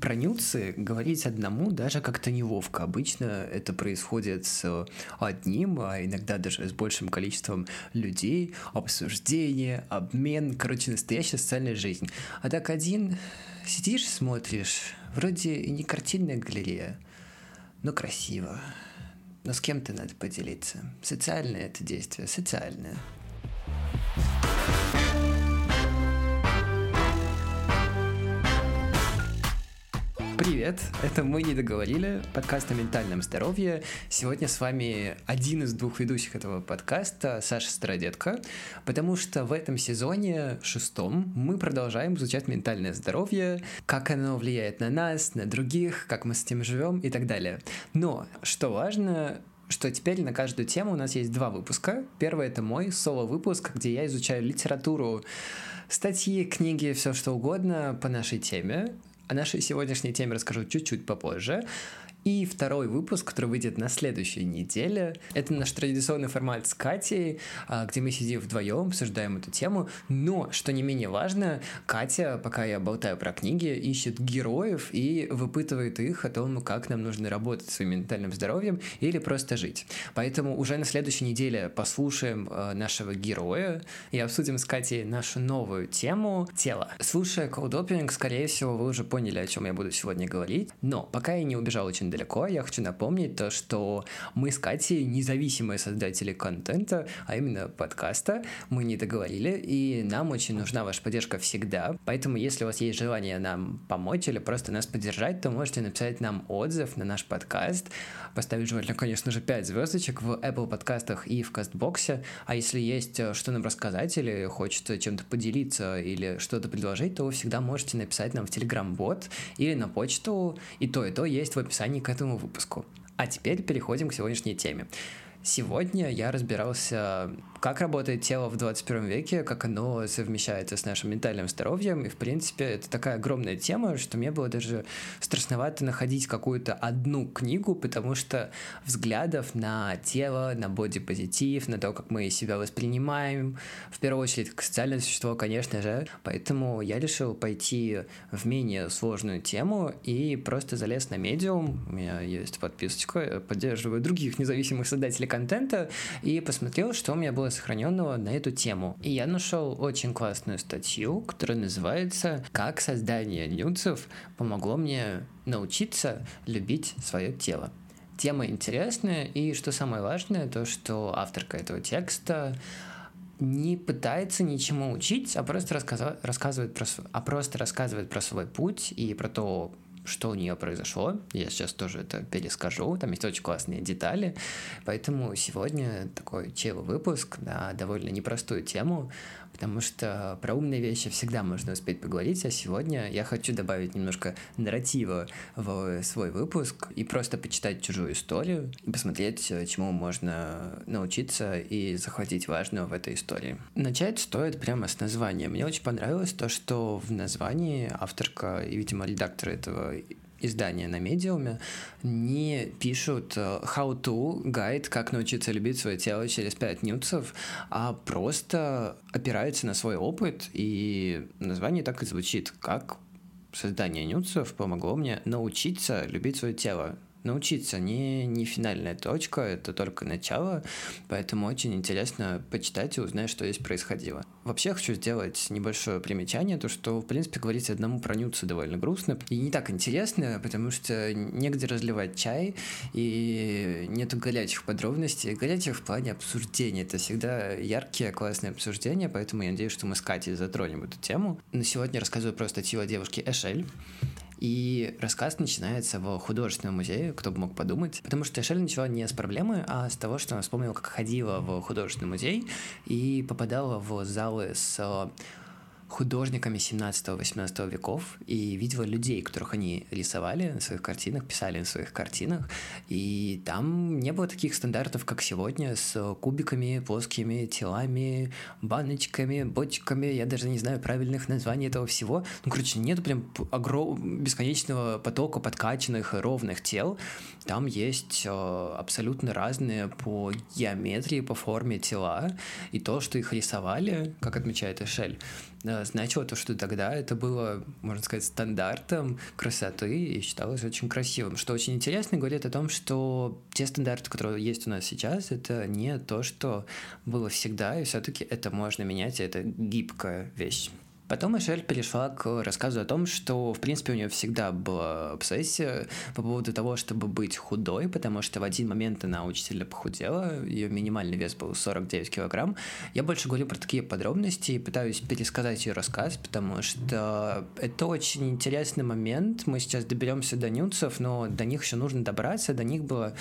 Про нюцы говорить одному даже как-то неловко. Обычно это происходит с одним, а иногда даже с большим количеством людей, обсуждение, обмен, короче, настоящая социальная жизнь. А так один сидишь, смотришь, вроде и не картинная галерея, но красиво. Но с кем-то надо поделиться. Социальное это действие, социальное. Привет, это «Мы не договорили», подкаст о ментальном здоровье. Сегодня с вами один из двух ведущих этого подкаста, Саша Стародетко, потому что в этом сезоне, шестом, мы продолжаем изучать ментальное здоровье, как оно влияет на нас, на других, как мы с этим живем и так далее. Но, что важно, что теперь на каждую тему у нас есть два выпуска. Первый — это мой соло-выпуск, где я изучаю литературу, статьи, книги, все что угодно по нашей теме. О нашей сегодняшней теме расскажу чуть-чуть попозже. И второй выпуск, который выйдет на следующей неделе, это наш традиционный формат с Катей, а, где мы сидим вдвоем, обсуждаем эту тему. Но, что не менее важно, Катя, пока я болтаю про книги, ищет героев и выпытывает их о том, как нам нужно работать своим ментальным здоровьем или просто жить. Поэтому уже на следующей неделе послушаем а, нашего героя и обсудим с Катей нашу новую тему — тело. Слушая Opening, скорее всего, вы уже поняли, о чем я буду сегодня говорить. Но пока я не убежал очень далеко, я хочу напомнить то, что мы с Катей независимые создатели контента, а именно подкаста. Мы не договорили, и нам очень нужна ваша поддержка всегда. Поэтому, если у вас есть желание нам помочь или просто нас поддержать, то можете написать нам отзыв на наш подкаст, поставить желательно, конечно же, 5 звездочек в Apple подкастах и в Кастбоксе. А если есть э, что нам рассказать или хочется чем-то поделиться или что-то предложить, то вы всегда можете написать нам в Telegram-бот или на почту. И то, и то есть в описании к этому выпуску. А теперь переходим к сегодняшней теме. Сегодня я разбирался как работает тело в 21 веке, как оно совмещается с нашим ментальным здоровьем. И, в принципе, это такая огромная тема, что мне было даже страшновато находить какую-то одну книгу, потому что взглядов на тело, на бодипозитив, на то, как мы себя воспринимаем, в первую очередь, как социальное существо, конечно же. Поэтому я решил пойти в менее сложную тему и просто залез на медиум. У меня есть подписочка, я поддерживаю других независимых создателей контента и посмотрел, что у меня было сохраненного на эту тему. И я нашел очень классную статью, которая называется «Как создание нюцев помогло мне научиться любить свое тело». Тема интересная, и что самое важное, то, что авторка этого текста не пытается ничему учить, а просто рассказывает, рассказывает про, а просто рассказывает про свой путь и про то, что у нее произошло. Я сейчас тоже это перескажу, там есть очень классные детали. Поэтому сегодня такой чевый выпуск на довольно непростую тему, потому что про умные вещи всегда можно успеть поговорить, а сегодня я хочу добавить немножко нарратива в свой выпуск и просто почитать чужую историю и посмотреть, чему можно научиться и захватить важного в этой истории. Начать стоит прямо с названия. Мне очень понравилось то, что в названии авторка и, видимо, редактор этого издания на медиуме не пишут э, how to, гайд, как научиться любить свое тело через 5 нюцев, а просто опираются на свой опыт, и название так и звучит, как создание нюцев помогло мне научиться любить свое тело научиться, не, не финальная точка, это только начало, поэтому очень интересно почитать и узнать, что здесь происходило. Вообще хочу сделать небольшое примечание, то что, в принципе, говорить одному про нюцы довольно грустно и не так интересно, потому что негде разливать чай и нету горячих подробностей, горячих в плане обсуждения, это всегда яркие, классные обсуждения, поэтому я надеюсь, что мы с Катей затронем эту тему. На сегодня рассказываю про статью о девушке Эшель, и рассказ начинается в художественном музее, кто бы мог подумать. Потому что Эшель начала не с проблемы, а с того, что она вспомнила, как ходила в художественный музей и попадала в залы с художниками 17-18 веков и видела людей, которых они рисовали на своих картинах, писали на своих картинах. И там не было таких стандартов, как сегодня, с кубиками, плоскими телами, баночками, бочками. Я даже не знаю правильных названий этого всего. Ну, короче, нет прям огром... бесконечного потока подкачанных ровных тел. Там есть э, абсолютно разные по геометрии, по форме тела. И то, что их рисовали, как отмечает Эшель, значило то, что тогда это было, можно сказать, стандартом красоты и считалось очень красивым. Что очень интересно, говорит о том, что те стандарты, которые есть у нас сейчас, это не то, что было всегда, и все-таки это можно менять, и это гибкая вещь. Потом Эшель перешла к рассказу о том, что, в принципе, у нее всегда была обсессия по поводу того, чтобы быть худой, потому что в один момент она очень сильно похудела, ее минимальный вес был 49 килограмм. Я больше говорю про такие подробности и пытаюсь пересказать ее рассказ, потому что это очень интересный момент. Мы сейчас доберемся до нюцев, но до них еще нужно добраться. До них было,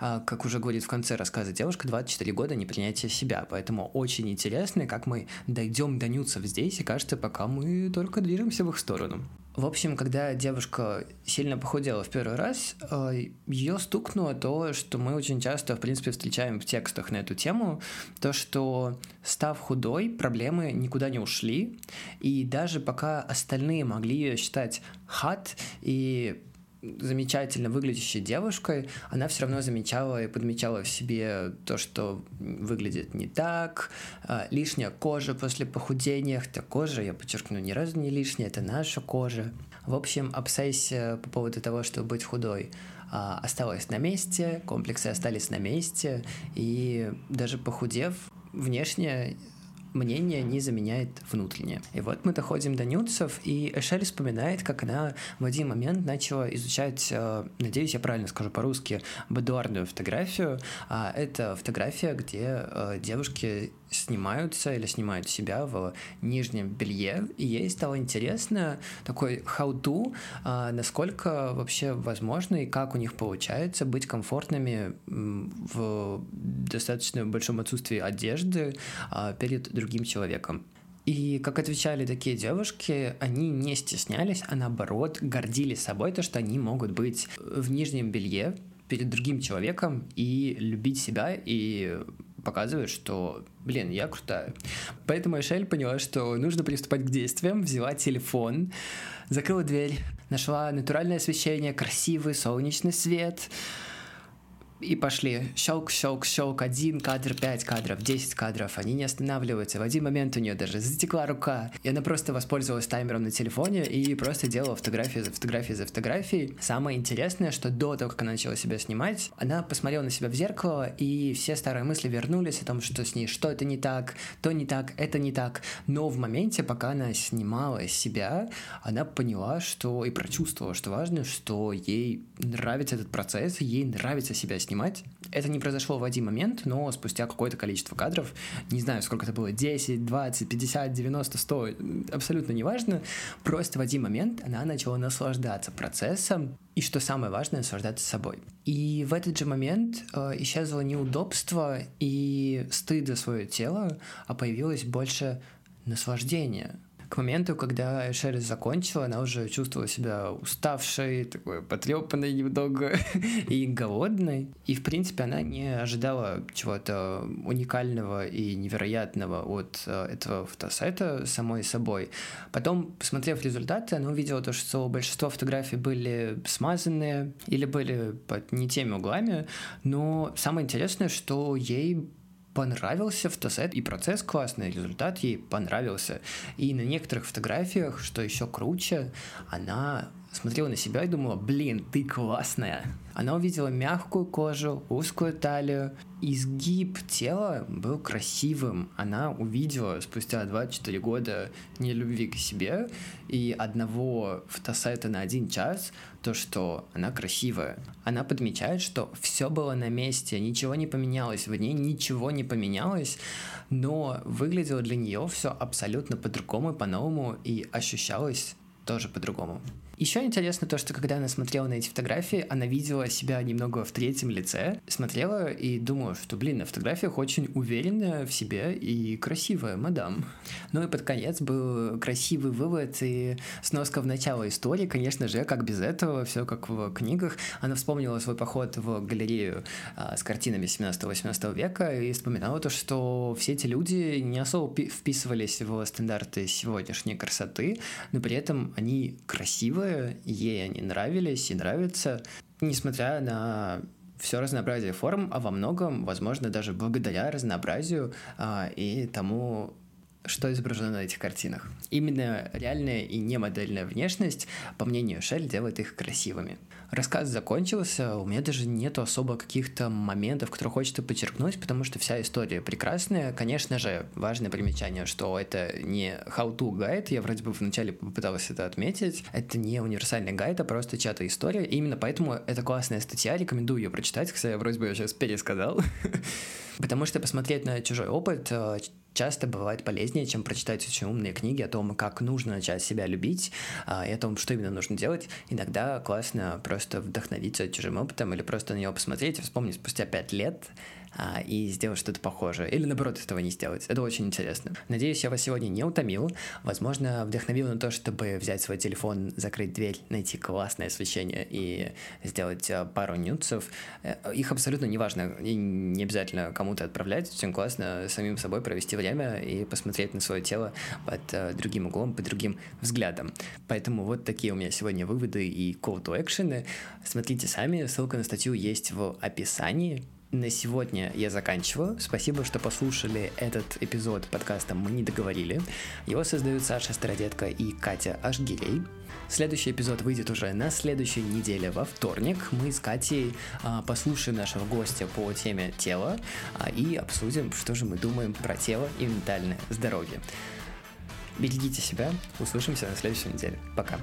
а, как уже говорит в конце рассказа девушка, 24 года непринятия себя. Поэтому очень интересно, как мы дойдем до нюцев здесь, и кажется, пока мы только движемся в их сторону. В общем, когда девушка сильно похудела в первый раз, э, ее стукнуло то, что мы очень часто, в принципе, встречаем в текстах на эту тему, то, что став худой, проблемы никуда не ушли, и даже пока остальные могли ее считать хат и замечательно выглядящей девушкой, она все равно замечала и подмечала в себе то, что выглядит не так, а, лишняя кожа после похудения, хотя кожа, я подчеркну, ни разу не лишняя, это наша кожа. В общем, обсессия по поводу того, чтобы быть худой, а, осталась на месте, комплексы остались на месте, и даже похудев, внешне мнение не заменяет внутреннее. И вот мы доходим до нюцев, и Эшель вспоминает, как она в один момент начала изучать, э, надеюсь, я правильно скажу по-русски, бедуарную фотографию. А это фотография, где э, девушки снимаются или снимают себя в нижнем белье, и ей стало интересно такой how-to, а, насколько вообще возможно и как у них получается быть комфортными в достаточно большом отсутствии одежды а, перед другим человеком. И как отвечали такие девушки, они не стеснялись, а наоборот гордились собой, то, что они могут быть в нижнем белье перед другим человеком и любить себя и показывает, что, блин, я крутая. Поэтому Эшель поняла, что нужно приступать к действиям, взяла телефон, закрыла дверь, нашла натуральное освещение, красивый солнечный свет, и пошли. Щелк, щелк, щелк. Один кадр, пять кадров, десять кадров. Они не останавливаются. В один момент у нее даже затекла рука. И она просто воспользовалась таймером на телефоне и просто делала фотографии за фотографией за фотографией. Самое интересное, что до того, как она начала себя снимать, она посмотрела на себя в зеркало, и все старые мысли вернулись о том, что с ней что это не так, то не так, это не так. Но в моменте, пока она снимала себя, она поняла, что и прочувствовала, что важно, что ей нравится этот процесс, ей нравится себя снимать снимать. Это не произошло в один момент, но спустя какое-то количество кадров, не знаю, сколько это было, 10, 20, 50, 90, 100, абсолютно неважно, просто в один момент она начала наслаждаться процессом, и что самое важное, наслаждаться собой. И в этот же момент э, исчезло неудобство и стыд за свое тело, а появилось больше наслаждения – к моменту, когда Шерри закончила, она уже чувствовала себя уставшей, такой потрепанной немного и голодной. И, в принципе, она не ожидала чего-то уникального и невероятного от э, этого фотосета самой собой. Потом, посмотрев результаты, она увидела то, что большинство фотографий были смазанные или были под не теми углами, но самое интересное, что ей понравился фотосет, и процесс классный, результат ей понравился. И на некоторых фотографиях, что еще круче, она смотрела на себя и думала, блин, ты классная. Она увидела мягкую кожу, узкую талию, изгиб тела был красивым. Она увидела спустя 24 года нелюбви к себе и одного фотосета на один час то, что она красивая. Она подмечает, что все было на месте, ничего не поменялось, в ней ничего не поменялось, но выглядело для нее все абсолютно по-другому, по-новому и ощущалось тоже по-другому. Еще интересно то, что когда она смотрела на эти фотографии, она видела себя немного в третьем лице, смотрела и думала, что, блин, на фотографиях очень уверенная в себе и красивая мадам. Ну и под конец был красивый вывод и сноска в начало истории, конечно же, как без этого, все как в книгах. Она вспомнила свой поход в галерею а, с картинами 17-18 века и вспоминала то, что все эти люди не особо вписывались в стандарты сегодняшней красоты, но при этом они красивые, красивые, ей они нравились и нравятся, несмотря на все разнообразие форм, а во многом, возможно, даже благодаря разнообразию а, и тому что изображено на этих картинах. Именно реальная и не модельная внешность, по мнению Шель, делает их красивыми. Рассказ закончился, у меня даже нету особо каких-то моментов, которые хочется подчеркнуть, потому что вся история прекрасная. Конечно же, важное примечание, что это не how-to гайд, я вроде бы вначале попыталась это отметить, это не универсальный гайд, а просто чья-то история, и именно поэтому это классная статья, рекомендую ее прочитать, кстати, я вроде бы ее сейчас пересказал, потому что посмотреть на чужой опыт э, часто бывает полезнее, чем прочитать очень умные книги о том, как нужно начать себя любить а, и о том, что именно нужно делать. Иногда классно просто вдохновиться чужим опытом или просто на него посмотреть и вспомнить спустя пять лет, а, и сделать что-то похожее. Или наоборот, этого не сделать. Это очень интересно. Надеюсь, я вас сегодня не утомил. Возможно, вдохновил на то, чтобы взять свой телефон, закрыть дверь, найти классное освещение и сделать а, пару нюцев. Э, их абсолютно не важно и не обязательно кому-то отправлять. Очень классно самим собой провести время и посмотреть на свое тело под а, другим углом, под другим взглядом. Поэтому вот такие у меня сегодня выводы и call to action. Смотрите сами, ссылка на статью есть в описании на сегодня я заканчиваю. Спасибо, что послушали этот эпизод подкаста «Мы не договорили». Его создают Саша Стародетка и Катя Ашгирей. Следующий эпизод выйдет уже на следующей неделе во вторник. Мы с Катей а, послушаем нашего гостя по теме тела а, и обсудим, что же мы думаем про тело и ментальное здоровье. Берегите себя. Услышимся на следующей неделе. Пока.